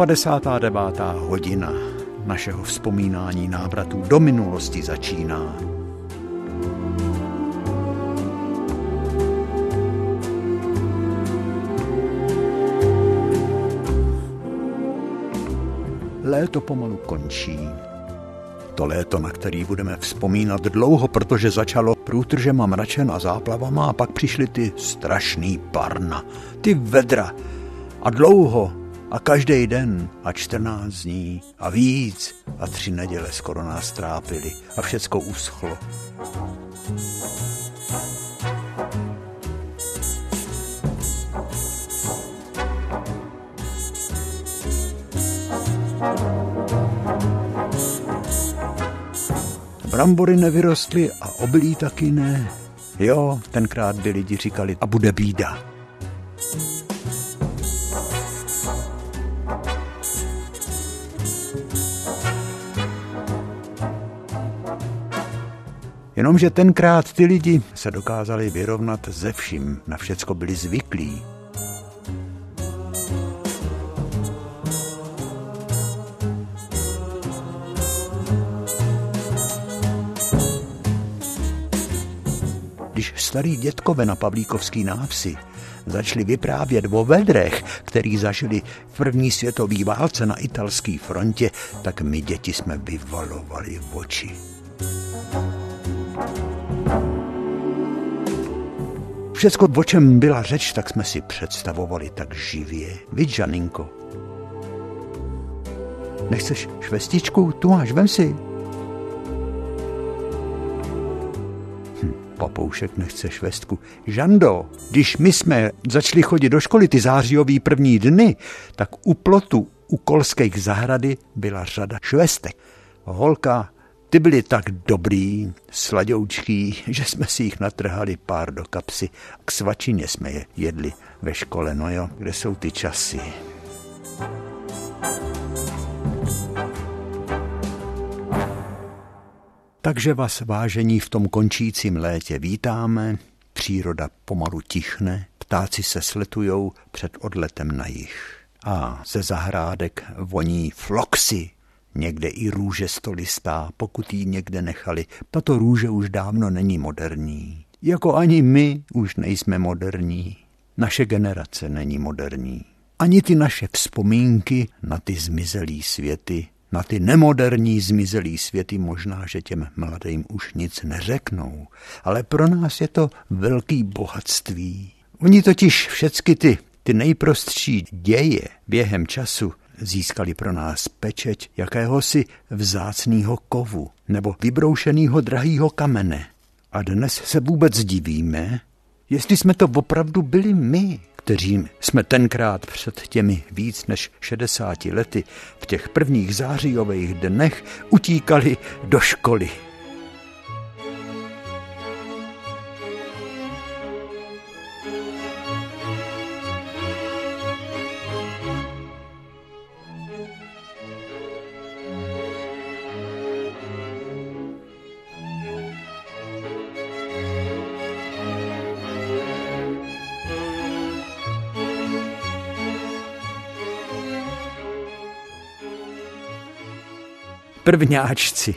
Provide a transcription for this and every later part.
159. hodina našeho vzpomínání návratů do minulosti začíná. Léto pomalu končí. To léto, na který budeme vzpomínat dlouho, protože začalo průtržema mračen a záplavama a pak přišly ty strašný parna, ty vedra. A dlouho a každý den a 14 dní a víc a tři neděle skoro nás trápili a všecko uschlo. Brambory nevyrostly a obilí taky ne. Jo, tenkrát by lidi říkali, a bude bída. Jenomže tenkrát ty lidi se dokázali vyrovnat ze vším, na všecko byli zvyklí. Když starý dětkové na Pavlíkovský návsi začali vyprávět o vedrech, který zažili v první světové válce na italské frontě, tak my děti jsme vyvalovali oči. Všecko, o čem byla řeč, tak jsme si představovali tak živě. Vidíš, Žaninko? Nechceš švestičku? Tu máš, vem si. Hm, papoušek nechce švestku. Žando, když my jsme začali chodit do školy ty zářijový první dny, tak u plotu u Kolských zahrady byla řada švestek. Holka ty byly tak dobrý, sladoučký, že jsme si jich natrhali pár do kapsy. K svačině jsme je jedli ve škole, no jo, kde jsou ty časy. Takže vás vážení v tom končícím létě vítáme, příroda pomalu tichne, ptáci se sletujou před odletem na jich. A ze zahrádek voní floxy, Někde i růže stolistá, pokud ji někde nechali. Tato růže už dávno není moderní. Jako ani my už nejsme moderní. Naše generace není moderní. Ani ty naše vzpomínky na ty zmizelý světy, na ty nemoderní zmizelý světy možná, že těm mladým už nic neřeknou. Ale pro nás je to velký bohatství. Oni totiž všecky ty ty nejprostší děje během času získali pro nás pečeť jakéhosi vzácného kovu nebo vybroušeného drahého kamene. A dnes se vůbec divíme, jestli jsme to opravdu byli my, kteří jsme tenkrát před těmi víc než 60 lety v těch prvních zářijových dnech utíkali do školy. Prvňáčci,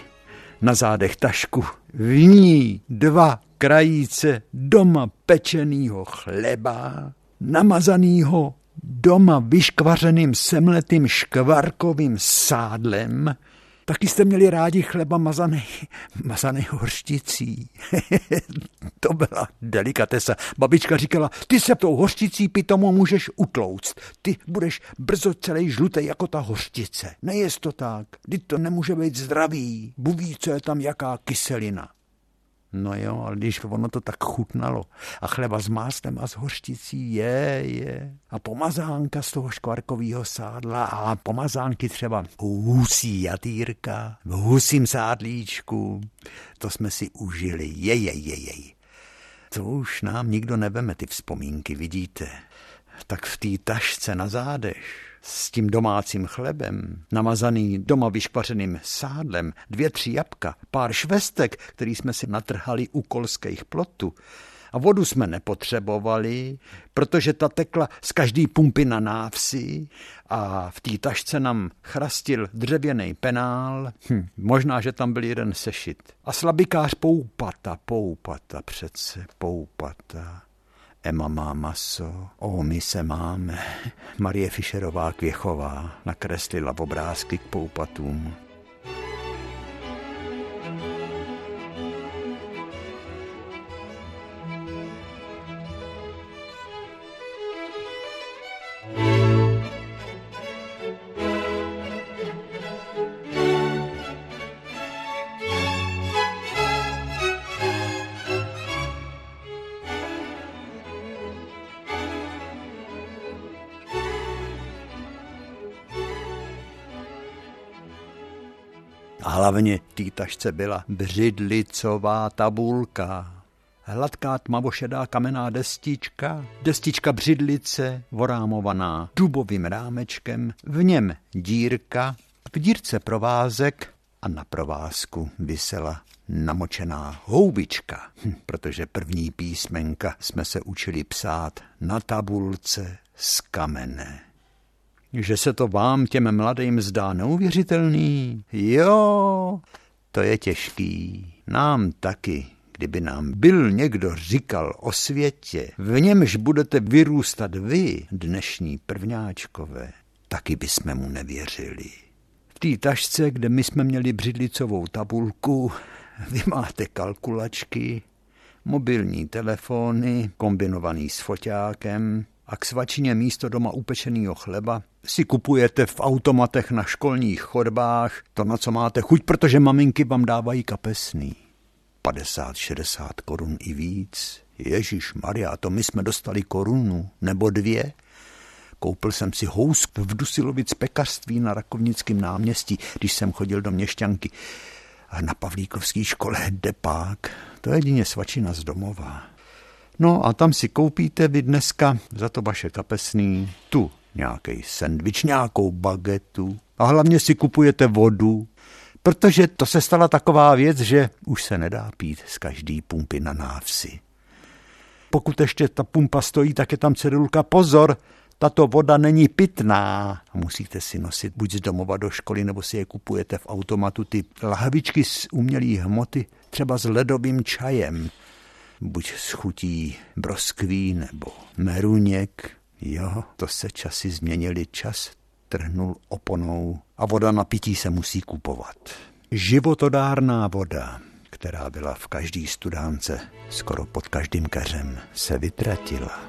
na zádech tašku, v ní dva krajíce doma pečenýho chleba, namazanýho doma vyškvařeným semletým škvarkovým sádlem, Taky jste měli rádi chleba mazaný, mazaný hořticí. to byla delikatesa. Babička říkala, ty se tou hořticí pitomu můžeš utlouct. Ty budeš brzo celý žlutý jako ta hořtice. Nejest to tak. Ty to nemůže být zdravý. Buví, co je tam jaká kyselina. No jo, ale když ono to tak chutnalo a chleba s máslem a s hořticí je, je. A pomazánka z toho škvarkového sádla a pomazánky třeba husí jatýrka v husím sádlíčku. To jsme si užili, je, je, je, je. To už nám nikdo neveme ty vzpomínky, vidíte. Tak v té tašce na zádech s tím domácím chlebem, namazaný doma vyškvařeným sádlem, dvě, tři jabka, pár švestek, který jsme si natrhali u kolských plotů, A vodu jsme nepotřebovali, protože ta tekla z každý pumpy na návsi a v té tašce nám chrastil dřevěný penál. Hm, možná, že tam byl jeden sešit. A slabikář poupata, poupata přece, poupata. Emma má maso, o, my se máme. Marie Fischerová Kvěchová nakreslila obrázky k poupatům. Hlavně v té tašce byla břidlicová tabulka. Hladká tmavošedá kamenná destička, destička břidlice, vorámovaná dubovým rámečkem, v něm dírka, v dírce provázek a na provázku vysela namočená houbička, hm, protože první písmenka jsme se učili psát na tabulce z kamene že se to vám těm mladým zdá neuvěřitelný? Jo, to je těžký. Nám taky. Kdyby nám byl někdo říkal o světě, v němž budete vyrůstat vy, dnešní prvňáčkové, taky bychom mu nevěřili. V té tašce, kde my jsme měli břidlicovou tabulku, vy máte kalkulačky, mobilní telefony kombinovaný s foťákem, a k svačině místo doma upečeného chleba si kupujete v automatech na školních chodbách to, na co máte chuť, protože maminky vám dávají kapesný. 50-60 korun i víc. Ježíš Maria, to my jsme dostali korunu nebo dvě. Koupil jsem si housk v Dusilovic pekařství na Rakovnickém náměstí, když jsem chodil do Měšťanky. A na Pavlíkovské škole depák, to je jedině svačina z domova. No a tam si koupíte vy dneska za to vaše kapesný tu nějaký sendvič, nějakou bagetu a hlavně si kupujete vodu, protože to se stala taková věc, že už se nedá pít z každý pumpy na návsi. Pokud ještě ta pumpa stojí, tak je tam cedulka pozor, tato voda není pitná. Musíte si nosit buď z domova do školy, nebo si je kupujete v automatu ty lahvičky z umělé hmoty, třeba s ledovým čajem buď s chutí broskví nebo meruněk. Jo, to se časy změnily, čas trhnul oponou a voda na pití se musí kupovat. Životodárná voda, která byla v každý studánce, skoro pod každým keřem, se vytratila.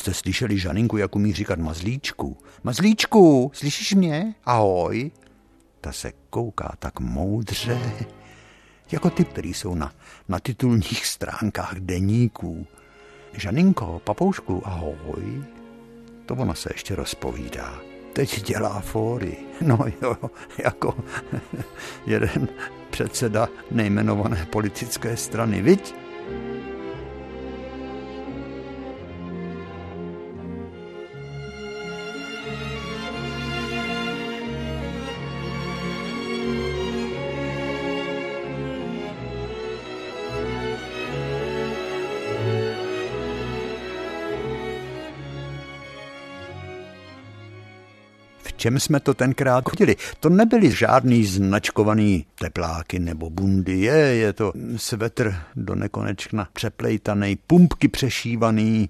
Kdybyste slyšeli Žaninku, jak umí říkat mazlíčku. Mazlíčku, slyšíš mě? Ahoj. Ta se kouká tak moudře, jako ty, který jsou na, na titulních stránkách deníků. Žaninko, papoušku, ahoj. To ona se ještě rozpovídá. Teď dělá fóry. No jo, jako jeden předseda nejmenované politické strany, viď? Čem jsme to tenkrát chodili. To nebyly žádný značkovaný tepláky nebo bundy, je, je to svetr do nekonečna přeplejtaný, pumpky přešívaný,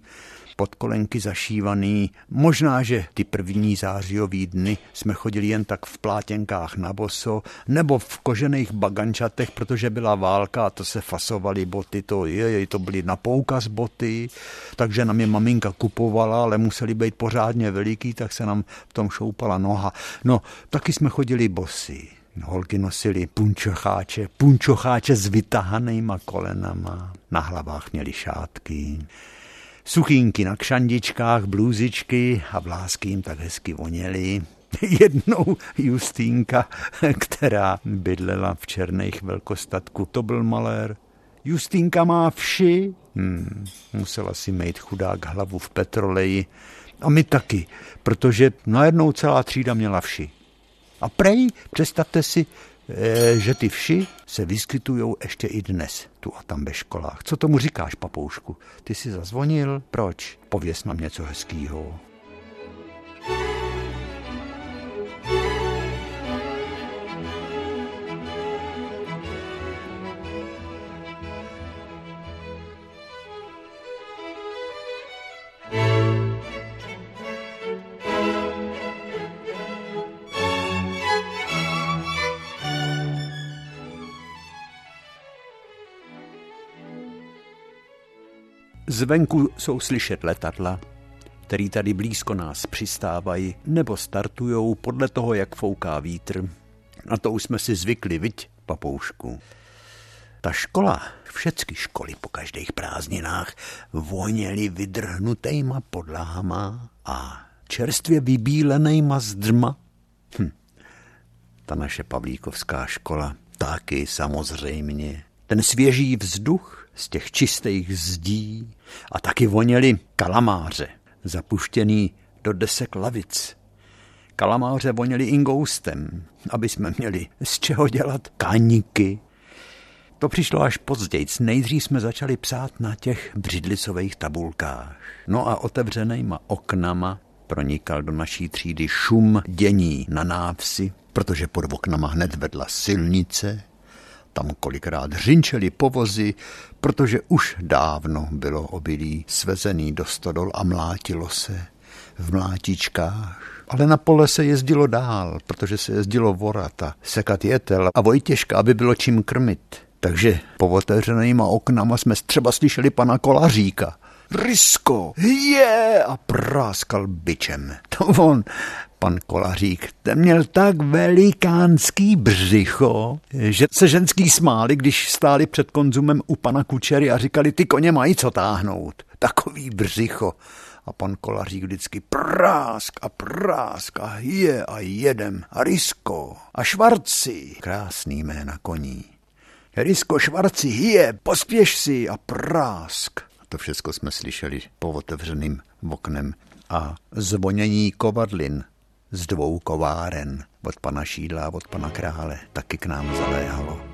podkolenky zašívaný. Možná, že ty první zářijový dny jsme chodili jen tak v plátěnkách na boso, nebo v kožených bagančatech, protože byla válka a to se fasovaly boty, to je, to byly na poukaz boty, takže nám je maminka kupovala, ale museli být pořádně veliký, tak se nám v tom šoupala noha. No, taky jsme chodili bosy. Holky nosily punčocháče, punčocháče s vytahanýma kolenama, na hlavách měli šátky Suchínky na kšandičkách, blůzičky a vlásky jim tak hezky voněly. Jednou Justínka, která bydlela v Černých velkostatku, to byl malér. Justínka má vši. Hmm, musela si mít chudák hlavu v petroleji. A my taky, protože najednou celá třída měla vši. A prej, představte si, že ty vši se vyskytují ještě i dnes, tu a tam ve školách. Co tomu říkáš, papoušku? Ty jsi zazvonil? Proč? Pověs nám něco hezkýho. Zvenku jsou slyšet letadla, který tady blízko nás přistávají nebo startujou podle toho, jak fouká vítr. Na to už jsme si zvykli, viď, papoušku. Ta škola, všechny školy po každých prázdninách voněly vydrhnutejma podlahama a čerstvě vybílenejma zdrma. Hm. Ta naše pavlíkovská škola taky samozřejmě. Ten svěží vzduch z těch čistých zdí a taky voněli kalamáře, zapuštěný do desek lavic. Kalamáře voněli ingoustem, aby jsme měli z čeho dělat kaníky. To přišlo až později. Nejdřív jsme začali psát na těch břidlicových tabulkách. No a otevřenýma oknama pronikal do naší třídy šum dění na návsi, protože pod oknama hned vedla silnice, tam kolikrát řinčeli povozy, protože už dávno bylo obilí svezený do stodol a mlátilo se v mlátičkách. Ale na pole se jezdilo dál, protože se jezdilo vorata, sekat jetel a Vojtěžka, aby bylo čím krmit. Takže po otevřenýma oknama jsme třeba slyšeli pana Kolaříka. Risko, je! A práskal byčem. To on pan Kolařík, ten měl tak velikánský břicho, že se ženský smáli, když stáli před konzumem u pana Kučery a říkali, ty koně mají co táhnout. Takový břicho. A pan Kolařík vždycky prásk a prásk a je a jedem a Risko a Švarci. Krásný jména koní. Risko, Švarci, je, pospěš si a prásk. To všechno jsme slyšeli po otevřeným oknem a zvonění kovadlin z dvou kováren od pana Šídla a od pana Krále taky k nám zaléhalo.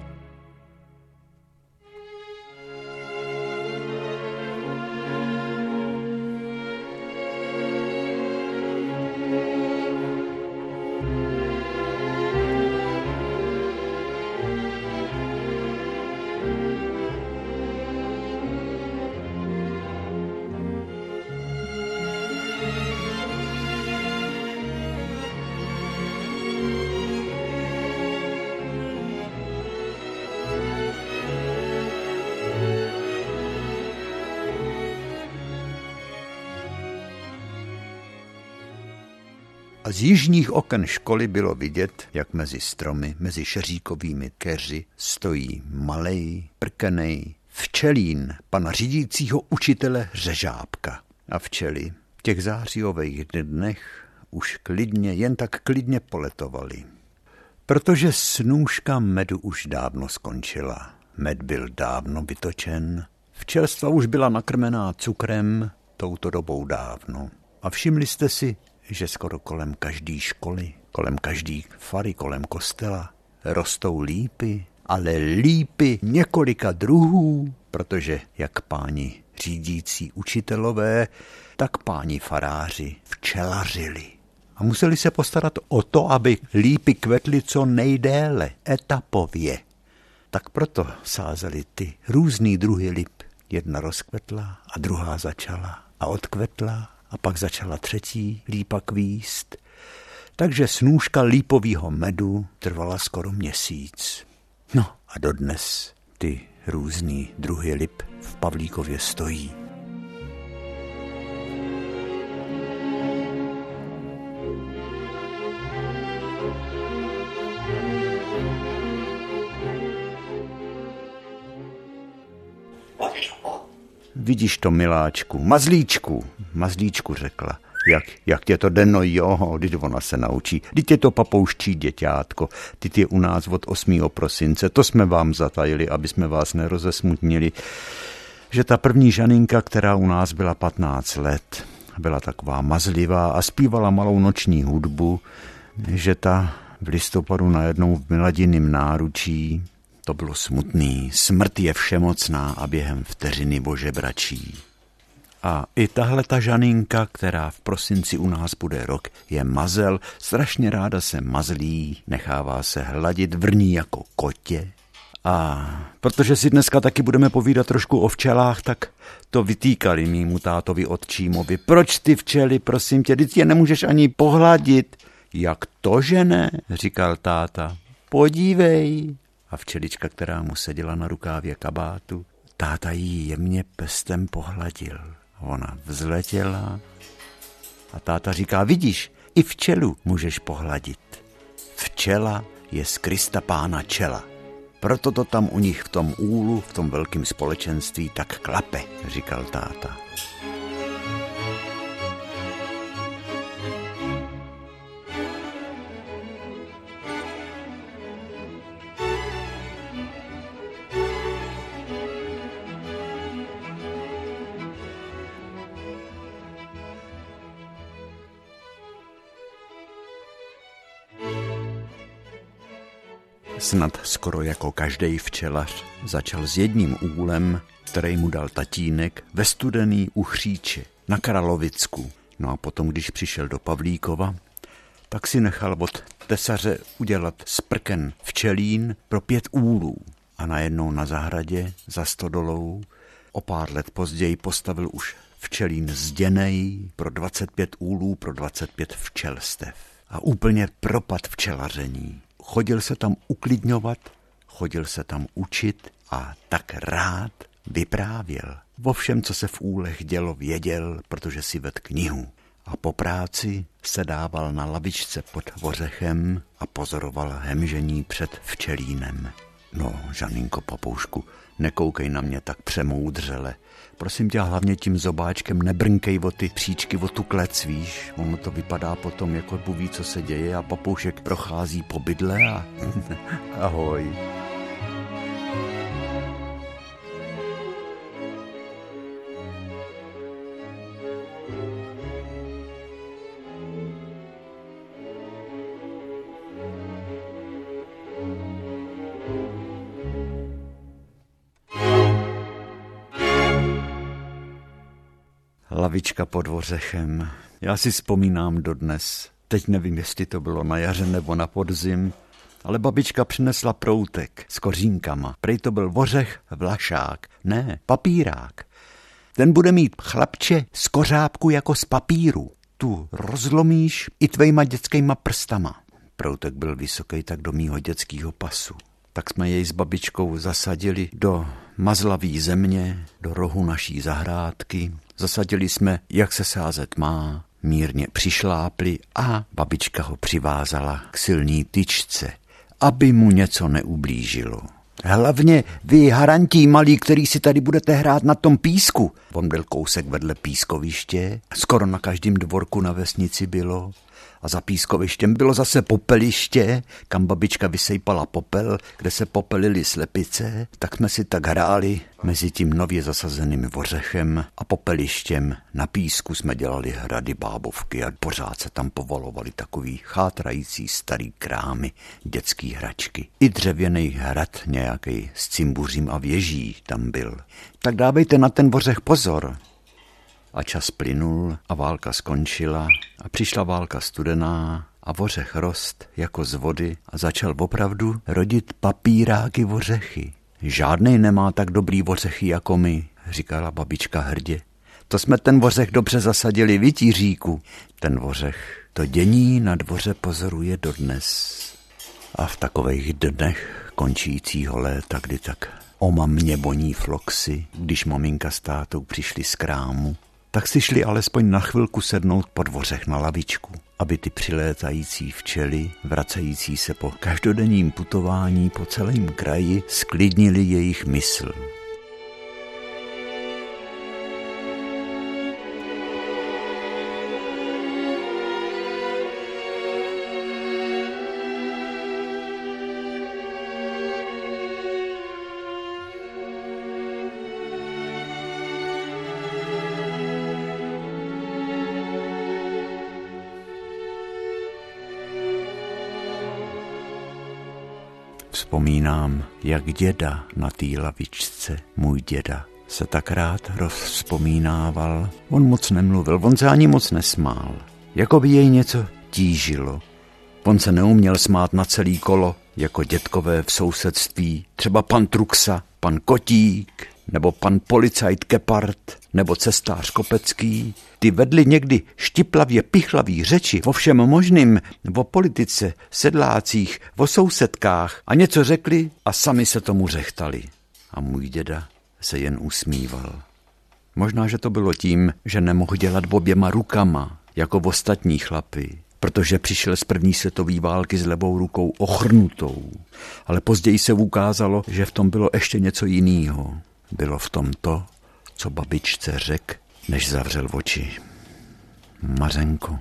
Z jižních oken školy bylo vidět, jak mezi stromy, mezi šeříkovými keři stojí malej, prkenej, včelín pana řídícího učitele Řežábka. A včely v těch zářijových dnech už klidně, jen tak klidně poletovali. Protože snůžka medu už dávno skončila. Med byl dávno vytočen, včelstva už byla nakrmená cukrem touto dobou dávno. A všimli jste si, že skoro kolem každé školy, kolem každé fary, kolem kostela rostou lípy, ale lípy několika druhů, protože jak páni řídící učitelové, tak páni faráři včelařili. A museli se postarat o to, aby lípy kvetly co nejdéle, etapově. Tak proto sázeli ty různý druhy lip. Jedna rozkvetla a druhá začala a odkvetla a pak začala třetí lípa kvíst. Takže snůžka lípového medu trvala skoro měsíc. No a dodnes ty různý druhy lip v Pavlíkově stojí. Vidíš to, miláčku, mazlíčku, mazlíčku řekla. Jak, jak tě to den, no jo, když ona se naučí. Teď je to papouští děťátko, teď je u nás od 8. prosince, to jsme vám zatajili, aby jsme vás nerozesmutnili, že ta první žaninka, která u nás byla 15 let, byla taková mazlivá a zpívala malou noční hudbu, že ta v listopadu najednou v miladiným náručí, to bylo smutný, smrt je všemocná a během vteřiny bože bračí. A i tahle ta žaninka, která v prosinci u nás bude rok, je mazel, strašně ráda se mazlí, nechává se hladit, vrní jako kotě. A protože si dneska taky budeme povídat trošku o včelách, tak to vytýkali mýmu tátovi otčímovi. Proč ty včely, prosím tě, ty je nemůžeš ani pohladit. Jak to, že ne, říkal táta. Podívej. A včelička, která mu seděla na rukávě kabátu, táta jí jemně pestem pohladil. Ona vzletěla a táta říká, vidíš, i včelu můžeš pohladit. Včela je z Krista pána čela. Proto to tam u nich v tom úlu, v tom velkém společenství tak klape, říkal táta. Snad skoro jako každý včelař začal s jedním úlem, který mu dal tatínek ve studený uchříče na Kralovicku. No a potom, když přišel do Pavlíkova, tak si nechal od tesaře udělat sprken včelín pro pět úlů. A najednou na zahradě za stodolou o pár let později postavil už včelín zděnej pro 25 úlů pro 25 včelstev. A úplně propad včelaření. Chodil se tam uklidňovat, chodil se tam učit a tak rád vyprávěl. Vo všem, co se v úlech dělo, věděl, protože si ved knihu. A po práci se dával na lavičce pod vořechem a pozoroval hemžení před včelínem. No, Žaninko Papoušku, nekoukej na mě tak přemoudřele. Prosím tě, hlavně tím zobáčkem nebrnkej o ty příčky, o tu klec, víš. Ono to vypadá potom, jako buví, co se děje a papoušek prochází po bydle a ahoj. Lavička pod vořechem. Já si vzpomínám dodnes. Teď nevím, jestli to bylo na jaře nebo na podzim, ale babička přinesla proutek s kořínkama. Prej to byl vořech vlašák, ne, papírák. Ten bude mít chlapče z kořápku jako z papíru. Tu rozlomíš i tvejma dětskýma prstama. Proutek byl vysoký tak do mýho dětského pasu. Tak jsme jej s babičkou zasadili do mazlavý země, do rohu naší zahrádky Zasadili jsme, jak se sázet má, mírně přišlápli a babička ho přivázala k silný tyčce, aby mu něco neublížilo. Hlavně vy harantí malí, který si tady budete hrát na tom písku. On byl kousek vedle pískoviště, skoro na každém dvorku na vesnici bylo a za pískovištěm bylo zase popeliště, kam babička vysejpala popel, kde se popelili slepice, tak jsme si tak hráli mezi tím nově zasazeným vořechem a popelištěm. Na písku jsme dělali hrady bábovky a pořád se tam povolovali takový chátrající starý krámy, dětský hračky. I dřevěný hrad nějaký s cimbuřím a věží tam byl. Tak dávejte na ten vořech pozor, a čas plynul a válka skončila a přišla válka studená a vořech rost jako z vody a začal opravdu rodit papíráky vořechy. Žádnej nemá tak dobrý vořechy jako my, říkala babička hrdě. To jsme ten vořech dobře zasadili, vytíříku. Ten vořech to dění na dvoře pozoruje dodnes. A v takových dnech končícího léta, kdy tak oma mě boní floxy, když maminka s tátou přišli z krámu tak si šli alespoň na chvilku sednout po dvořech na lavičku, aby ty přilétající včely, vracející se po každodenním putování po celém kraji, sklidnili jejich mysl. Vzpomínám, jak děda na té lavičce, můj děda, se tak rád rozpomínával. On moc nemluvil, on se ani moc nesmál. Jako by jej něco tížilo. On se neuměl smát na celý kolo, jako dětkové v sousedství, třeba pan Truxa, pan Kotík, nebo pan policajt Kepard, nebo cestář Kopecký. Ty vedli někdy štiplavě pichlavý řeči o všem možným, o politice, sedlácích, o sousedkách a něco řekli a sami se tomu řechtali. A můj děda se jen usmíval. Možná, že to bylo tím, že nemohl dělat oběma rukama, jako v ostatní chlapy, protože přišel z první světové války s levou rukou ochrnutou. Ale později se ukázalo, že v tom bylo ještě něco jiného. Bylo v tom to, co babičce řek, než zavřel oči. Mařenko,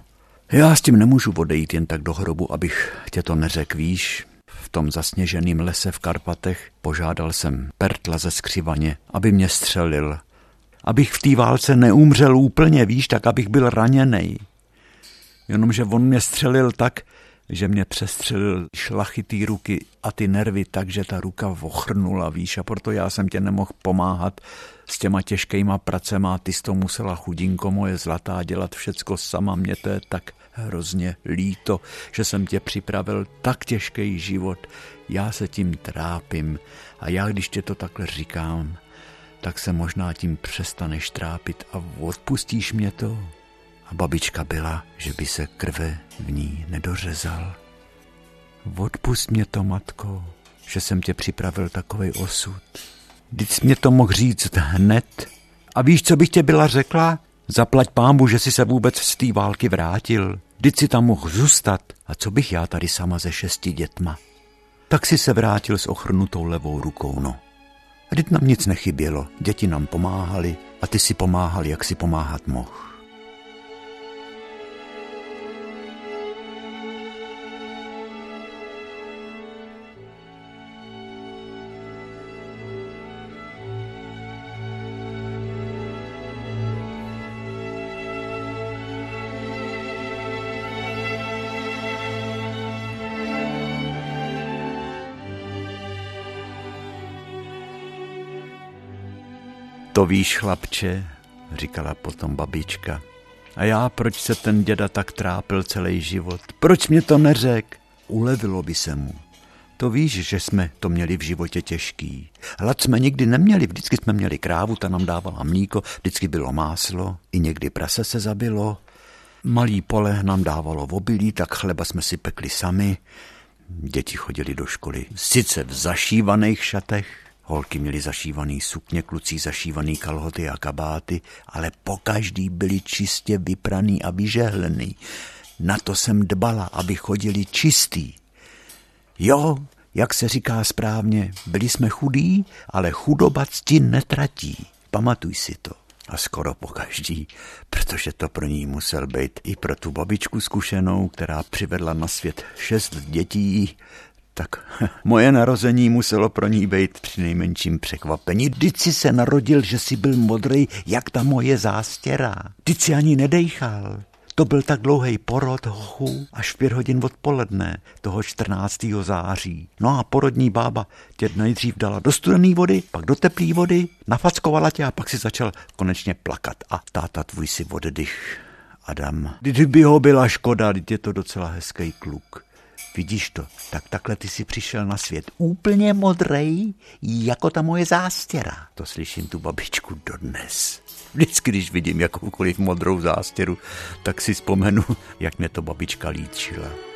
já s tím nemůžu odejít jen tak do hrobu, abych tě to neřek, víš? V tom zasněženém lese v Karpatech požádal jsem Pertla ze skřivaně, aby mě střelil. Abych v té válce neumřel úplně, víš, tak abych byl raněný. Jenomže on mě střelil tak, že mě přestřelil šlachitý ruky a ty nervy tak, že ta ruka vochrnula, víš, a proto já jsem tě nemohl pomáhat s těma těžkýma pracema, ty jsi to musela chudinko moje zlatá dělat všecko sama, mě to je tak hrozně líto, že jsem tě připravil tak těžký život, já se tím trápím a já, když tě to takhle říkám, tak se možná tím přestaneš trápit a odpustíš mě to. A babička byla, že by se krve v ní nedořezal. Odpust mě to, matko, že jsem tě připravil takový osud. Vždyť jsi mě to mohl říct hned. A víš, co bych tě byla řekla? Zaplať pámbu, že jsi se vůbec z té války vrátil. Vždyť si tam mohl zůstat. A co bych já tady sama ze šesti dětma? Tak si se vrátil s ochrnutou levou rukou, no. Vždyť nám nic nechybělo. Děti nám pomáhali a ty si pomáhal, jak si pomáhat mohl. Víš, chlapče, říkala potom babička. A já, proč se ten děda tak trápil celý život? Proč mě to neřek? Ulevilo by se mu. To víš, že jsme to měli v životě těžký. Hlad jsme nikdy neměli, vždycky jsme měli krávu, ta nám dávala mlíko, vždycky bylo máslo, i někdy prase se zabilo. Malý pole nám dávalo obilí, tak chleba jsme si pekli sami. Děti chodili do školy, sice v zašívaných šatech, Holky měly zašívaný sukně, kluci zašívaný kalhoty a kabáty, ale po každý byli čistě vypraný a vyžehlený. Na to jsem dbala, aby chodili čistý. Jo, jak se říká správně, byli jsme chudí, ale chudoba cti netratí. Pamatuj si to. A skoro po každý, protože to pro ní musel být i pro tu babičku zkušenou, která přivedla na svět šest dětí, tak moje narození muselo pro ní být při nejmenším překvapení. Vždyť si se narodil, že si byl modrý, jak ta moje zástěra. Vždyť si ani nedejchal. To byl tak dlouhý porod hochu až v pět hodin odpoledne toho 14. září. No a porodní bába tě nejdřív dala do studené vody, pak do teplé vody, nafackovala tě a pak si začal konečně plakat. A táta tvůj si oddych. Adam, kdyby ho byla škoda, teď je to docela hezký kluk. Vidíš to, tak takhle ty si přišel na svět úplně modrej, jako ta moje zástěra. To slyším tu babičku dodnes. Vždycky, když vidím jakoukoliv modrou zástěru, tak si vzpomenu, jak mě to babička líčila.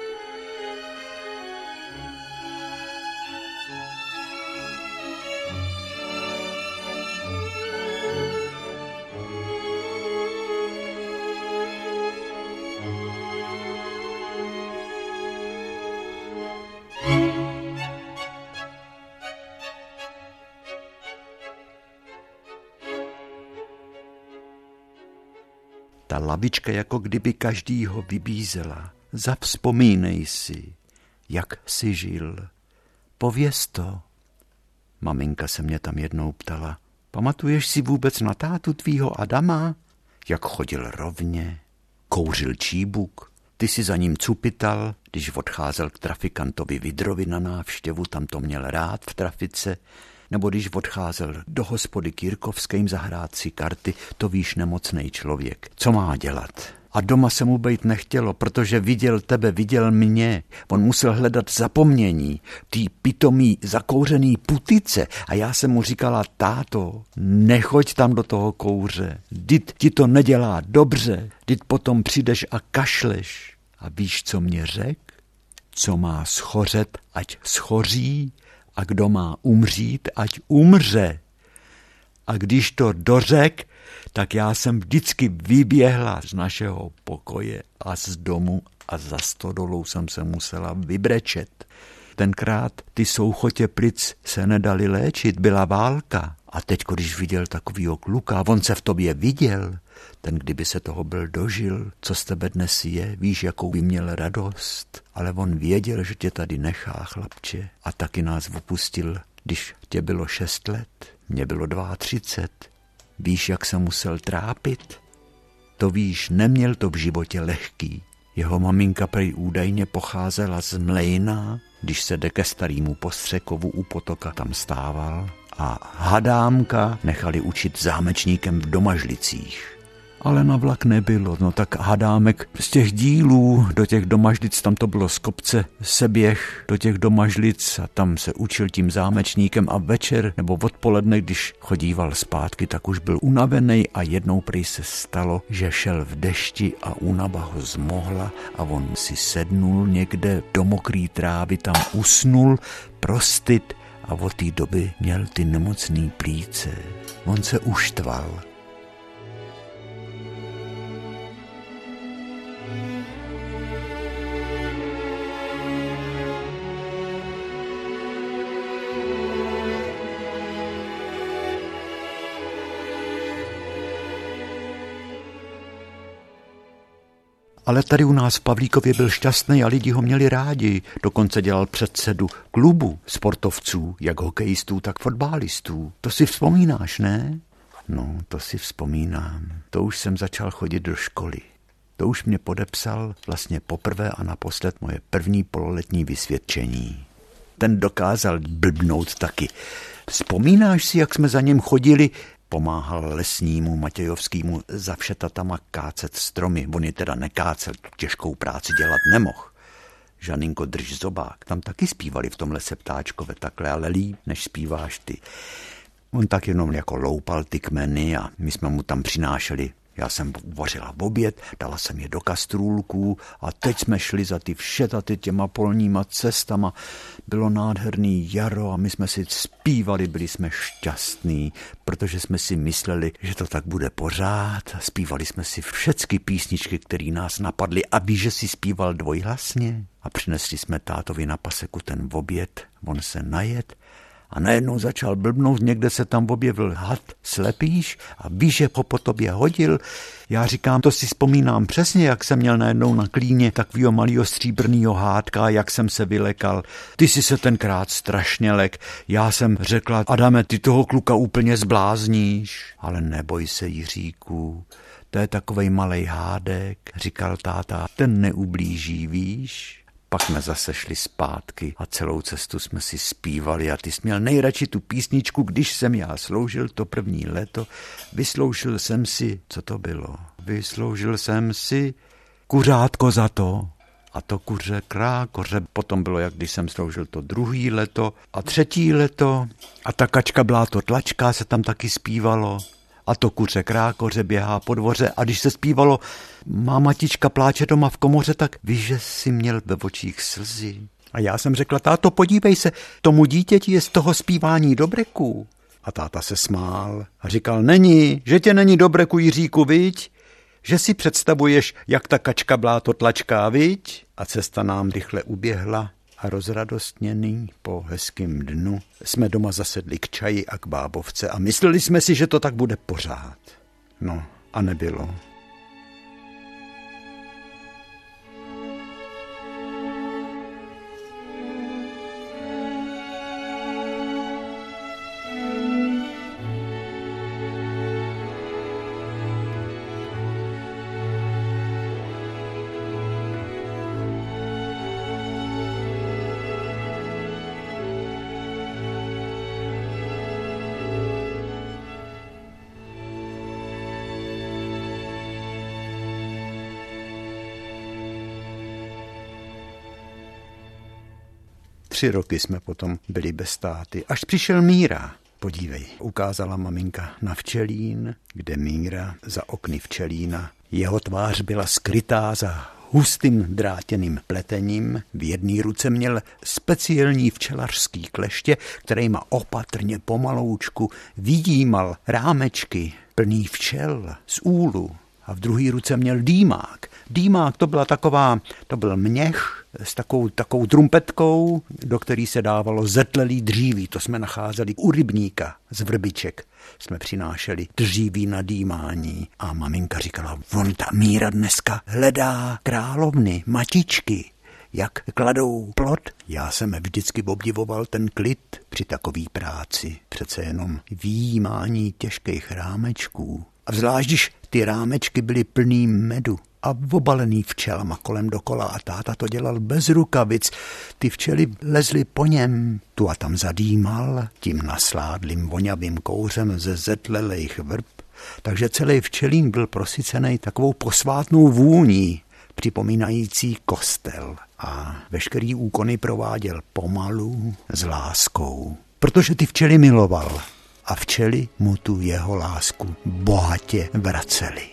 Ta lavička jako kdyby každýho vybízela. Zavzpomínej si, jak jsi žil. Pověz to. Maminka se mě tam jednou ptala. Pamatuješ si vůbec na tátu tvýho Adama? Jak chodil rovně, kouřil číbuk, Ty si za ním cupital, když odcházel k trafikantovi Vidrovi na návštěvu, tam to měl rád v trafice, nebo když odcházel do hospody Kirkovským zahrát si karty, to víš nemocný člověk. Co má dělat? A doma se mu být nechtělo, protože viděl tebe, viděl mě. On musel hledat zapomnění, tý pitomý zakouřený putice. A já jsem mu říkala, táto, nechoď tam do toho kouře. Dit ti to nedělá dobře. Dit potom přijdeš a kašleš. A víš, co mě řek? Co má schořet, ať schoří, a kdo má umřít, ať umře. A když to dořek, tak já jsem vždycky vyběhla z našeho pokoje a z domu a za stodolou jsem se musela vybrečet. Tenkrát ty souchotě plic se nedali léčit, byla válka. A teď, když viděl takovýho kluka, on se v tobě viděl, ten kdyby se toho byl dožil, co z tebe dnes je, víš, jakou by měl radost. Ale on věděl, že tě tady nechá, chlapče, a taky nás opustil, když tě bylo šest let, mě bylo dva třicet. Víš, jak se musel trápit? To víš, neměl to v životě lehký. Jeho maminka prej údajně pocházela z Mlejna, když se jde ke starýmu postřekovu u potoka tam stával a hadámka nechali učit zámečníkem v Domažlicích ale na vlak nebylo. No tak hadámek z těch dílů do těch domažlic, tam to bylo z kopce seběh do těch domažlic a tam se učil tím zámečníkem a večer nebo odpoledne, když chodíval zpátky, tak už byl unavený a jednou prý se stalo, že šel v dešti a únava ho zmohla a on si sednul někde do mokrý trávy, tam usnul, prostit a od té doby měl ty nemocný plíce. On se uštval Ale tady u nás v Pavlíkově byl šťastný a lidi ho měli rádi. Dokonce dělal předsedu klubu sportovců, jak hokejistů, tak fotbalistů. To si vzpomínáš, ne? No, to si vzpomínám. To už jsem začal chodit do školy. To už mě podepsal vlastně poprvé a naposled moje první pololetní vysvědčení. Ten dokázal blbnout taky. Vzpomínáš si, jak jsme za ním chodili pomáhal lesnímu Matějovskému za všetatama kácet stromy. On je teda nekácel, tu těžkou práci dělat nemohl. Žaninko drž zobák. Tam taky zpívali v tom lese ptáčkové takhle, ale líp, než zpíváš ty. On tak jenom jako loupal ty kmeny a my jsme mu tam přinášeli já jsem vařila v oběd, dala jsem je do kastrůlků a teď jsme šli za ty všetaty těma polníma cestama. Bylo nádherný jaro a my jsme si zpívali, byli jsme šťastní, protože jsme si mysleli, že to tak bude pořád. Zpívali jsme si všechny písničky, které nás napadly a víš, že si zpíval dvojhlasně. A přinesli jsme tátovi na paseku ten oběd, on se najet a najednou začal blbnout, někde se tam objevil had, slepíš a víš, že ho po tobě hodil. Já říkám, to si vzpomínám přesně, jak jsem měl najednou na klíně takovýho malého stříbrného hádka, jak jsem se vylekal. Ty si se tenkrát strašně lek. Já jsem řekla, Adame, ty toho kluka úplně zblázníš. Ale neboj se, Jiříku, to je takovej malej hádek, říkal táta, ten neublíží, víš? Pak jsme zase šli zpátky a celou cestu jsme si zpívali a ty jsi měl nejradši tu písničku, když jsem já sloužil to první léto, vysloužil jsem si, co to bylo? Vysloužil jsem si kuřátko za to. A to kuře krákoře potom bylo, jak když jsem sloužil to druhý leto a třetí leto a ta kačka byla to tlačka, se tam taky zpívalo a to kuře krákoře běhá po dvoře a když se zpívalo má matička pláče doma v komoře, tak víš, že si měl ve očích slzy. A já jsem řekla, táto, podívej se, tomu dítěti je z toho zpívání dobreku. A táta se smál a říkal, není, že tě není dobreku, Jiříku, viď? Že si představuješ, jak ta kačka bláto tlačká, viď? A cesta nám rychle uběhla a rozradostněný po hezkém dnu jsme doma zasedli k čaji a k bábovce a mysleli jsme si, že to tak bude pořád. No a nebylo. Tři roky jsme potom byli bez státy. Až přišel Míra. Podívej, ukázala maminka na včelín, kde Míra za okny včelína. Jeho tvář byla skrytá za hustým drátěným pletením. V jedné ruce měl speciální včelařský kleště, kterýma opatrně pomaloučku vidímal rámečky plný včel z úlu a v druhé ruce měl dýmák. Dýmák to byla taková, to byl měch s takovou, takovou trumpetkou, do který se dávalo zetlelý dříví. To jsme nacházeli u rybníka z vrbiček. Jsme přinášeli dříví na dýmání a maminka říkala, on ta míra dneska hledá královny, matičky, jak kladou plot. Já jsem vždycky obdivoval ten klid při takové práci. Přece jenom výjímání těžkých rámečků. A zvlášť, když ty rámečky byly plný medu a obalený včelama kolem dokola a táta to dělal bez rukavic. Ty včely lezly po něm, tu a tam zadýmal tím nasládlým vonavým kouřem ze zetlelejch vrb, takže celý včelín byl prosycený takovou posvátnou vůní, připomínající kostel. A veškerý úkony prováděl pomalu s láskou, protože ty včely miloval a včely mu tu jeho lásku bohatě vraceli.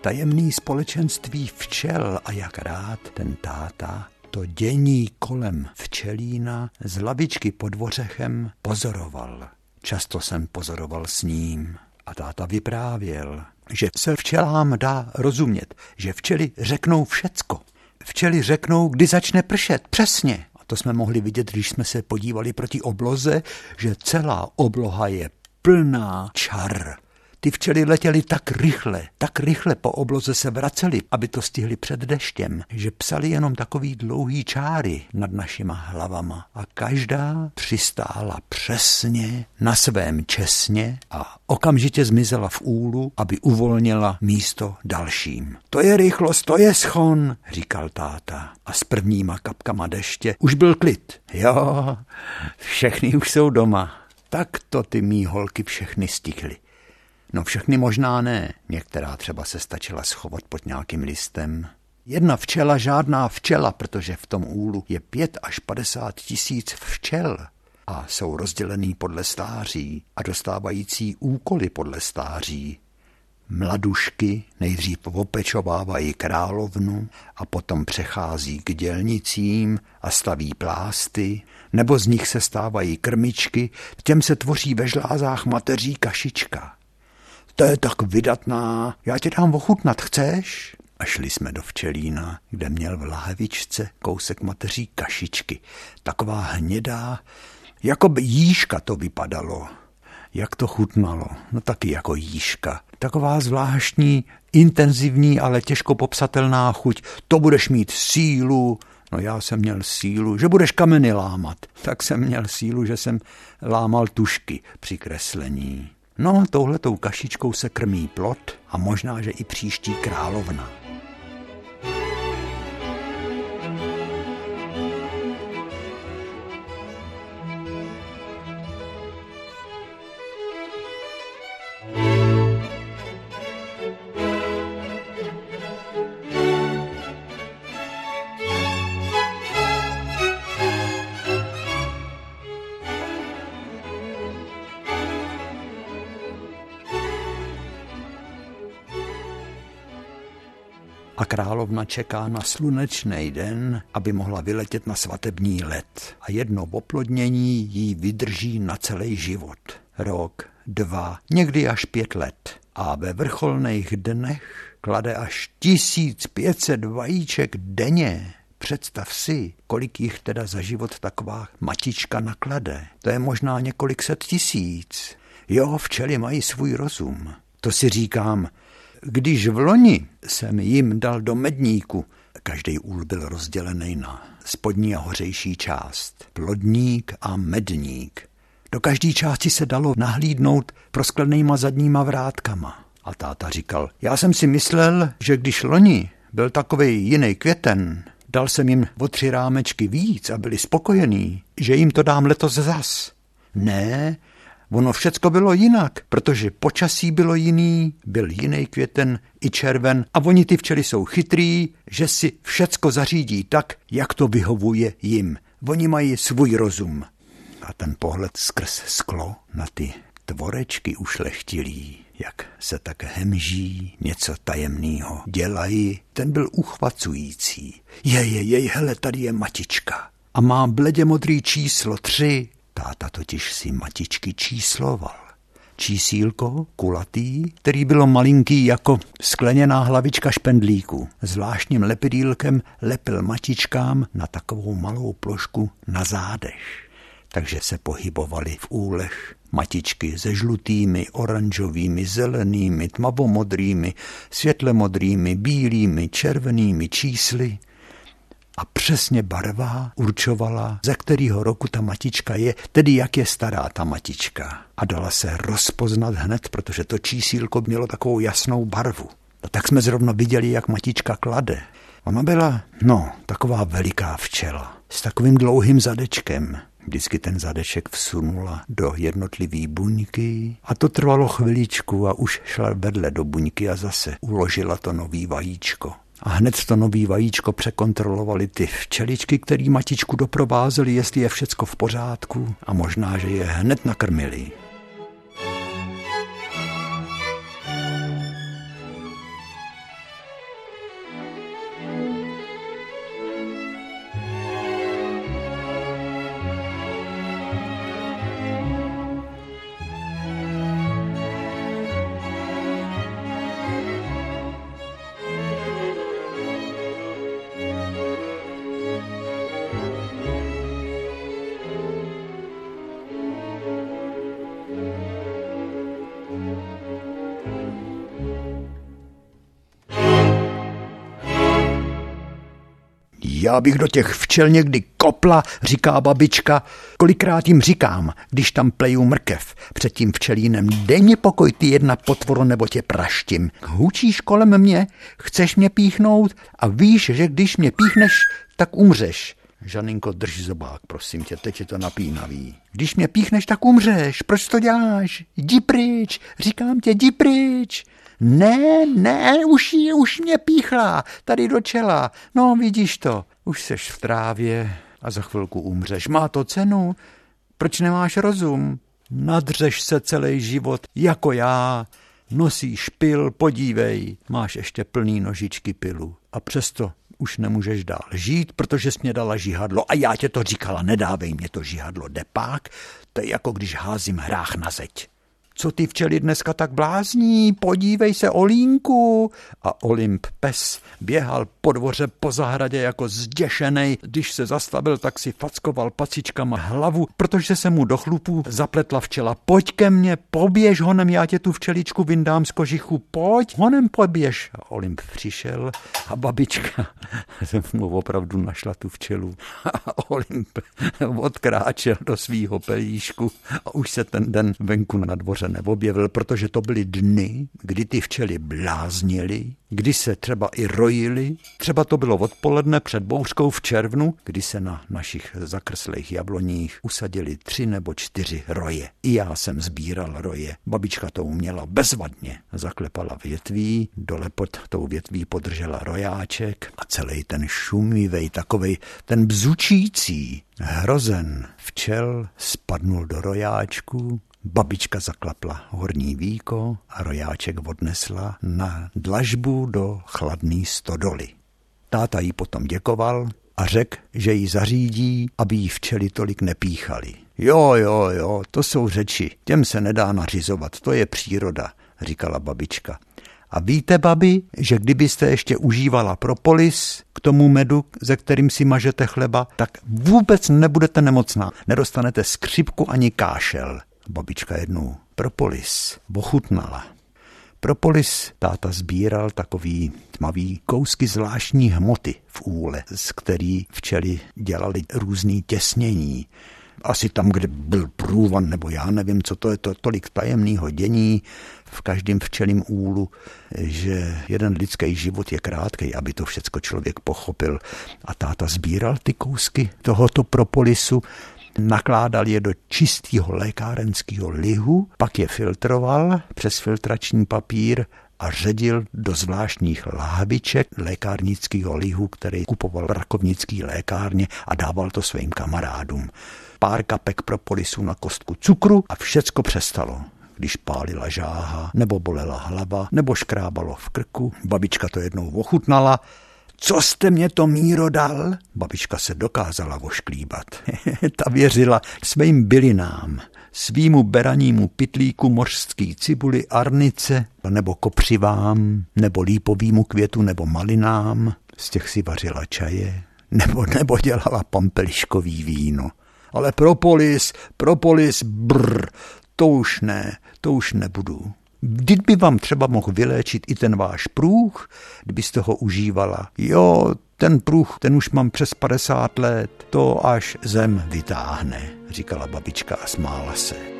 Tajemný společenství včel a jak rád ten táta to dění kolem včelína z lavičky pod dvořechem pozoroval. Často jsem pozoroval s ním a táta vyprávěl, že se včelám dá rozumět, že včely řeknou všecko. Včely řeknou, kdy začne pršet, přesně. A to jsme mohli vidět, když jsme se podívali proti obloze, že celá obloha je plná čar ty včely letěly tak rychle, tak rychle po obloze se vraceli, aby to stihli před deštěm, že psali jenom takový dlouhý čáry nad našima hlavama a každá přistála přesně na svém česně a okamžitě zmizela v úlu, aby uvolnila místo dalším. To je rychlost, to je schon, říkal táta. A s prvníma kapkama deště už byl klid. Jo, všechny už jsou doma. Tak to ty mý holky všechny stihly. No všechny možná ne, některá třeba se stačila schovat pod nějakým listem. Jedna včela žádná včela, protože v tom úlu je pět až padesát tisíc včel a jsou rozdělený podle stáří a dostávající úkoly podle stáří. Mladušky nejdřív opečovávají královnu a potom přechází k dělnicím a staví plásty, nebo z nich se stávají krmičky, těm se tvoří ve žlázách mateří kašička to je tak vydatná, já ti dám ochutnat, chceš? A šli jsme do včelína, kde měl v lahevičce kousek mateří kašičky. Taková hnědá, jako by jížka to vypadalo. Jak to chutnalo? No taky jako jížka. Taková zvláštní, intenzivní, ale těžko popsatelná chuť. To budeš mít sílu. No já jsem měl sílu, že budeš kameny lámat. Tak jsem měl sílu, že jsem lámal tušky při kreslení. No, touhletou kašičkou se krmí plot a možná, že i příští královna. A královna čeká na slunečný den, aby mohla vyletět na svatební let. A jedno oplodnění jí vydrží na celý život. Rok, dva, někdy až pět let. A ve vrcholných dnech klade až 1500 vajíček denně. Představ si, kolik jich teda za život taková matička naklade. To je možná několik set tisíc. Jo, včely mají svůj rozum. To si říkám, Když v loni jsem jim dal do medníku, každý úl byl rozdělený na spodní a hořejší část, plodník a medník. Do každé části se dalo nahlídnout prosklenýma zadníma vrátkama. A táta říkal, já jsem si myslel, že když loni byl takový jiný květen, dal jsem jim o tři rámečky víc a byli spokojení, že jim to dám letos zas. Ne, ono všecko bylo jinak, protože počasí bylo jiný, byl jiný květen i červen a oni ty včely jsou chytrý, že si všecko zařídí tak, jak to vyhovuje jim. Oni mají svůj rozum. A ten pohled skrz sklo na ty tvorečky ušlechtilý, jak se tak hemží, něco tajemného dělají, ten byl uchvacující. Je, je, je, hele, tady je matička. A má bledě modrý číslo tři. Táta totiž si matičky čísloval. Čísílko, kulatý, který bylo malinký jako skleněná hlavička špendlíku. Zvláštním lepidílkem lepil matičkám na takovou malou plošku na zádech takže se pohybovali v úlech matičky se žlutými, oranžovými, zelenými, tmavomodrými, světlemodrými, bílými, červenými čísly a přesně barva určovala, ze kterého roku ta matička je, tedy jak je stará ta matička. A dala se rozpoznat hned, protože to čísílko mělo takovou jasnou barvu. A tak jsme zrovna viděli, jak matička klade. Ona byla, no, taková veliká včela, s takovým dlouhým zadečkem, Vždycky ten zadeček vsunula do jednotlivý buňky a to trvalo chviličku a už šla vedle do buňky a zase uložila to nový vajíčko. A hned to nový vajíčko překontrolovali ty včeličky, který matičku doprovázeli, jestli je všecko v pořádku a možná, že je hned nakrmili. Já bych do těch včel někdy kopla, říká babička. Kolikrát jim říkám, když tam pleju mrkev před tím včelínem, dej mi pokoj ty jedna potvoro nebo tě praštím. Hučíš kolem mě, chceš mě píchnout a víš, že když mě píchneš, tak umřeš. Žaninko, drž zobák, prosím tě, teď je to napínavý. Když mě píchneš, tak umřeš. Proč to děláš? Jdi pryč, říkám tě, jdi pryč. Ne, ne, už, už mě píchla, tady do čela. No, vidíš to, už seš v trávě a za chvilku umřeš. Má to cenu? Proč nemáš rozum? Nadřeš se celý život, jako já. Nosíš pil, podívej, máš ještě plný nožičky pilu. A přesto už nemůžeš dál žít, protože jsi mě dala žihadlo a já tě to říkala, nedávej mě to žihadlo, depák, to je jako když házím hrách na zeď co ty včely dneska tak blázní, podívej se Olínku. A Olymp pes běhal po dvoře po zahradě jako zděšený. Když se zastavil, tak si fackoval pacičkama hlavu, protože se mu do chlupů zapletla včela. Pojď ke mně, poběž honem, já tě tu včeličku vyndám z kožichu, pojď, honem poběž. A Olymp přišel a babička mu opravdu našla tu včelu. A Olymp odkráčel do svýho pelíšku a už se ten den venku na dvoře neobjevil, protože to byly dny, kdy ty včely bláznily, kdy se třeba i rojily. Třeba to bylo odpoledne před bouřkou v červnu, kdy se na našich zakrslých jabloních usadili tři nebo čtyři roje. I já jsem sbíral roje. Babička to uměla bezvadně. Zaklepala větví, dole pod tou větví podržela rojáček a celý ten šumivej, takovej ten bzučící, hrozen včel spadnul do rojáčku, Babička zaklapla horní víko a rojáček odnesla na dlažbu do chladný stodoly. Táta jí potom děkoval a řekl, že ji zařídí, aby jí včely tolik nepíchali. Jo, jo, jo, to jsou řeči, těm se nedá nařizovat, to je příroda, říkala babička. A víte, babi, že kdybyste ještě užívala propolis k tomu medu, ze kterým si mažete chleba, tak vůbec nebudete nemocná. Nedostanete skřipku ani kášel. Babička jednou propolis ochutnala. Propolis táta sbíral takový tmavý kousky zvláštní hmoty v úle, z který včely dělali různý těsnění asi tam, kde byl průvan, nebo já nevím, co to je, to tolik tajemného dění v každém včelím úlu, že jeden lidský život je krátký, aby to všecko člověk pochopil. A táta sbíral ty kousky tohoto propolisu, nakládal je do čistého lékárenského lihu, pak je filtroval přes filtrační papír a ředil do zvláštních láhviček lékárnického lihu, který kupoval v rakovnický lékárně a dával to svým kamarádům pár kapek propolisu na kostku cukru a všecko přestalo když pálila žáha, nebo bolela hlava, nebo škrábalo v krku. Babička to jednou ochutnala. Co jste mě to míro dal? Babička se dokázala vošklíbat. Ta věřila svým bylinám, svýmu beranímu pitlíku mořský cibuli, arnice, nebo kopřivám, nebo lípovýmu květu, nebo malinám. Z těch si vařila čaje, nebo, nebo dělala pampeliškový víno. Ale propolis, propolis, brr, to už ne, to už nebudu. Vždyť by vám třeba mohl vyléčit i ten váš průh, kdybyste ho užívala. Jo, ten průh, ten už mám přes 50 let, to až zem vytáhne, říkala babička a smála se.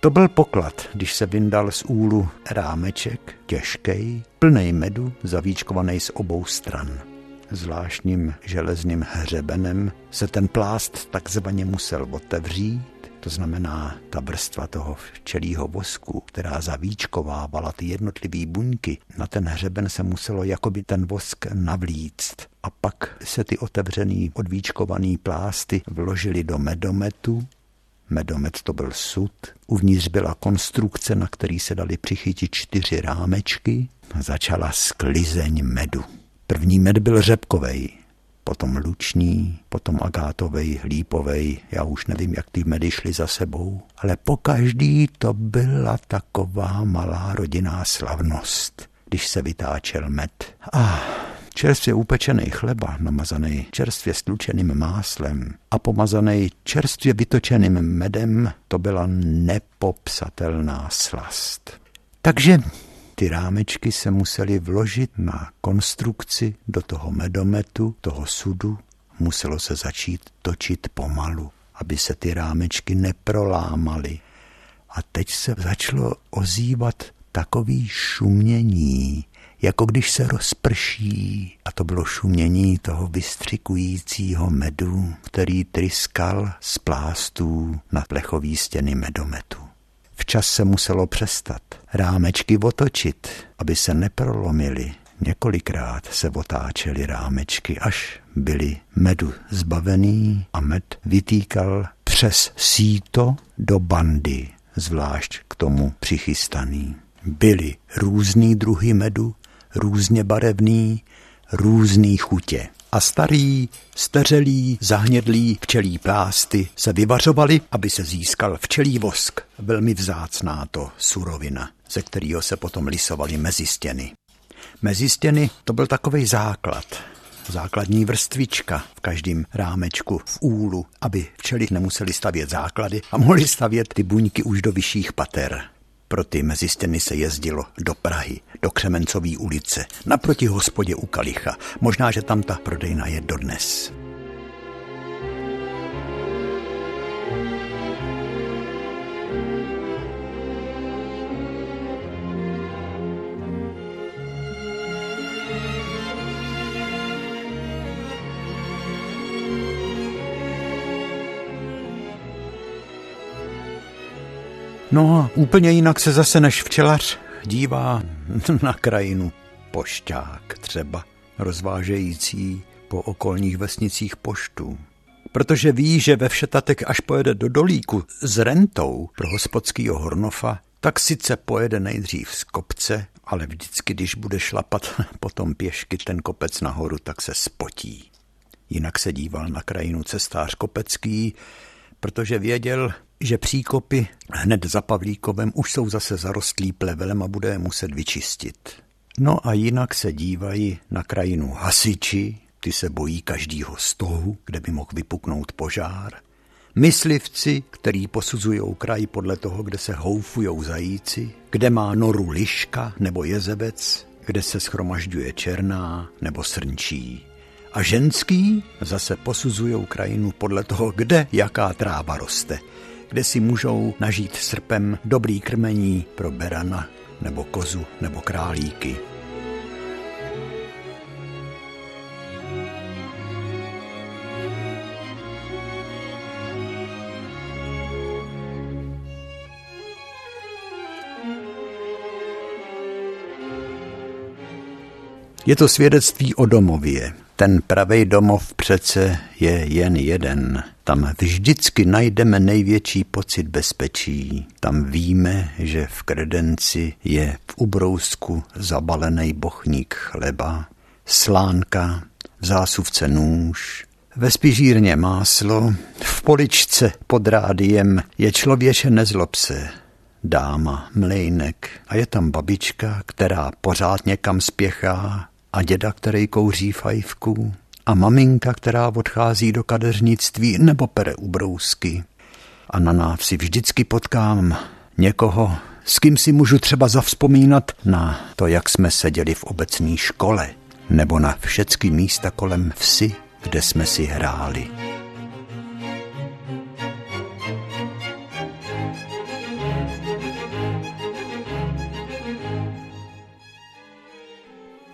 To byl poklad, když se vyndal z úlu rámeček, těžkej, plnej medu, zavíčkovaný z obou stran. Zvláštním železným hřebenem se ten plást takzvaně musel otevřít, to znamená ta vrstva toho včelího vosku, která zavíčkovávala ty jednotlivé buňky, na ten hřeben se muselo jakoby ten vosk navlíct. A pak se ty otevřený odvíčkovaný plásty vložily do medometu, Medomet to byl sud, uvnitř byla konstrukce, na který se dali přichytit čtyři rámečky začala sklizeň medu. První med byl řepkovej, potom luční, potom agátovej, lípovej, já už nevím, jak ty medy šly za sebou, ale po každý to byla taková malá rodinná slavnost, když se vytáčel med. Ah, čerstvě upečený chleba, namazaný čerstvě stlučeným máslem a pomazaný čerstvě vytočeným medem, to byla nepopsatelná slast. Takže ty rámečky se musely vložit na konstrukci do toho medometu, toho sudu, muselo se začít točit pomalu, aby se ty rámečky neprolámaly. A teď se začalo ozývat takový šumění, jako když se rozprší. A to bylo šumění toho vystřikujícího medu, který tryskal z plástů na plechový stěny medometu. Včas se muselo přestat, rámečky otočit, aby se neprolomily. Několikrát se otáčely rámečky, až byly medu zbavený a med vytýkal přes síto do bandy, zvlášť k tomu přichystaný. Byly různý druhy medu, různě barevný, různý chutě. A starý, steřelý, zahnědlý včelí plásty se vyvařovaly, aby se získal včelí vosk, velmi vzácná to surovina, ze kterého se potom lisovaly mezistěny. Mezistěny to byl takový základ, základní vrstvička v každém rámečku v úlu, aby včely nemuseli stavět základy a mohli stavět ty buňky už do vyšších pater. Pro ty mezi stěny se jezdilo do Prahy, do Křemencové ulice, naproti hospodě u Kalicha. Možná, že tam ta prodejna je dodnes. No a úplně jinak se zase než včelař dívá na krajinu pošťák třeba, rozvážející po okolních vesnicích poštu. protože ví, že ve všetatek, až pojede do dolíku s rentou pro hospodskýho Hornofa, tak sice pojede nejdřív z kopce, ale vždycky, když bude šlapat potom pěšky ten kopec nahoru, tak se spotí. Jinak se díval na krajinu cestář Kopecký, protože věděl, že příkopy hned za Pavlíkovem už jsou zase zarostlý plevelem a bude je muset vyčistit. No a jinak se dívají na krajinu hasiči, ty se bojí každýho stohu, kde by mohl vypuknout požár. Myslivci, který posuzují kraj podle toho, kde se houfujou zajíci, kde má noru liška nebo jezebec, kde se schromažďuje černá nebo srnčí. A ženský zase posuzují krajinu podle toho, kde jaká tráva roste, kde si můžou nažít srpem dobrý krmení pro berana nebo kozu nebo králíky. Je to svědectví o domově. Ten pravej domov přece je jen jeden. Tam vždycky najdeme největší pocit bezpečí. Tam víme, že v kredenci je v ubrousku zabalený bochník chleba, slánka, v zásuvce nůž, ve spižírně máslo, v poličce pod rádiem je člověče nezlob se, dáma, mlejnek a je tam babička, která pořád někam spěchá a děda, který kouří fajfku a maminka, která odchází do kadeřnictví nebo pere ubrousky. A na návsi vždycky potkám někoho, s kým si můžu třeba zavzpomínat na to, jak jsme seděli v obecní škole, nebo na všechny místa kolem vsi, kde jsme si hráli.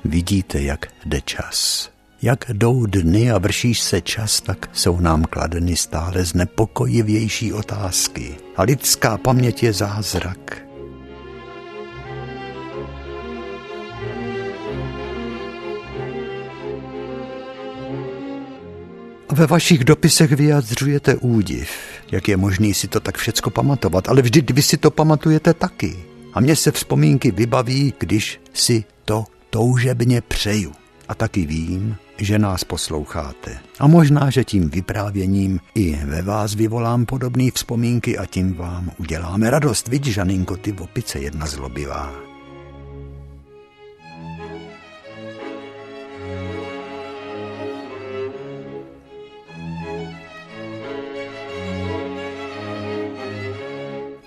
Vidíte, jak jde čas. Jak jdou dny a vršíš se čas, tak jsou nám kladeny stále znepokojivější otázky. A lidská paměť je zázrak. Ve vašich dopisech vyjadřujete údiv, jak je možný si to tak všecko pamatovat, ale vždyť vy si to pamatujete taky. A mně se vzpomínky vybaví, když si to toužebně přeju. A taky vím, že nás posloucháte. A možná, že tím vyprávěním i ve vás vyvolám podobné vzpomínky a tím vám uděláme radost. Vidíš, Žaninko, ty opice jedna zlobivá.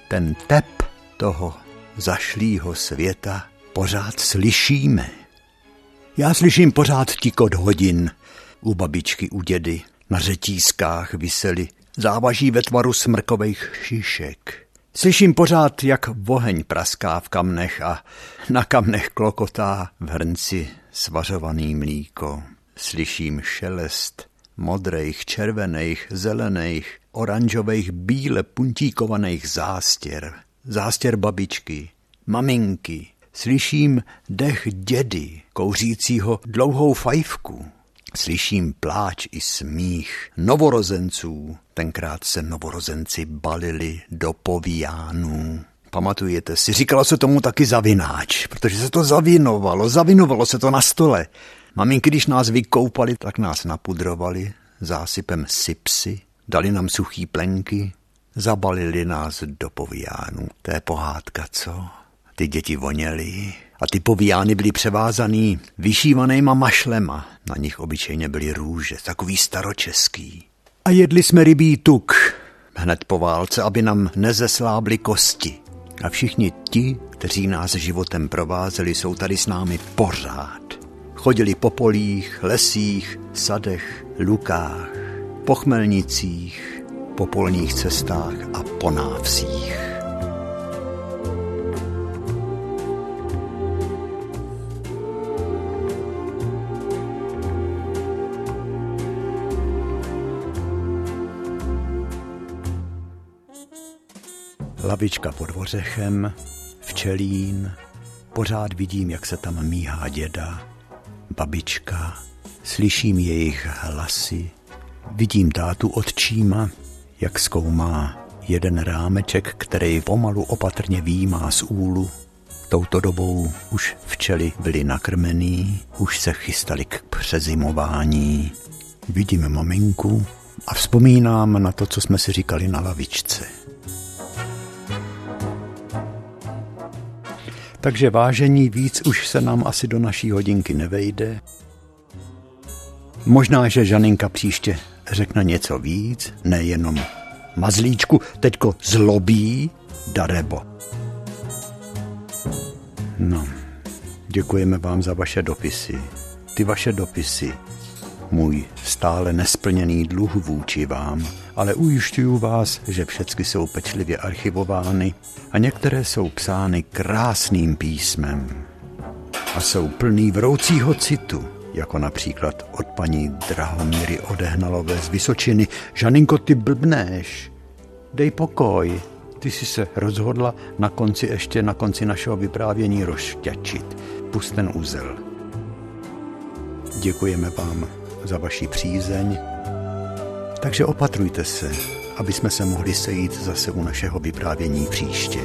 Ten tep toho zašlýho světa pořád slyšíme. Já slyším pořád tikot hodin. U babičky, u dědy, na řetízkách visely závaží ve tvaru smrkových šišek. Slyším pořád, jak voheň praská v kamnech a na kamnech klokotá v hrnci svařovaný mlíko. Slyším šelest modrých, červených, zelených, oranžových, bíle puntíkovaných zástěr. Zástěr babičky, maminky, Slyším dech dědy, kouřícího dlouhou fajfku. Slyším pláč i smích novorozenců. Tenkrát se novorozenci balili do povíjánů. Pamatujete si, říkalo se tomu taky zavináč, protože se to zavinovalo, zavinovalo se to na stole. Maminky, když nás vykoupali, tak nás napudrovali zásypem sipsy, dali nám suchý plenky, zabalili nás do povíjánů. To je pohádka, co? Ty děti voněly a ty povíjány byly převázaný vyšívanýma mašlema. Na nich obyčejně byly růže, takový staročeský. A jedli jsme rybí tuk hned po válce, aby nám nezeslábly kosti. A všichni ti, kteří nás životem provázeli, jsou tady s námi pořád. Chodili po polích, lesích, sadech, lukách, po chmelnicích, po polních cestách a po návsích. Lavička pod ořechem, včelín, pořád vidím, jak se tam míhá děda, babička, slyším jejich hlasy, Vidím tátu odčíma, jak zkoumá jeden rámeček, který pomalu opatrně výjímá z úlu. Touto dobou už včely byly nakrmený, už se chystali k přezimování. Vidím maminku a vzpomínám na to, co jsme si říkali na lavičce. Takže vážení víc už se nám asi do naší hodinky nevejde. Možná, že Žaninka příště řekne něco víc, nejenom mazlíčku, teďko zlobí Darebo. No, děkujeme vám za vaše dopisy. Ty vaše dopisy, můj stále nesplněný dluh vůči vám, ale ujišťuju vás, že všechny jsou pečlivě archivovány a některé jsou psány krásným písmem a jsou plný vroucího citu jako například od paní Drahomíry Odehnalové z Vysočiny. Žaninko, ty blbneš, dej pokoj. Ty jsi se rozhodla na konci ještě na konci našeho vyprávění rozšťačit. Pust ten úzel. Děkujeme vám za vaši přízeň. Takže opatrujte se, aby jsme se mohli sejít zase u našeho vyprávění příště.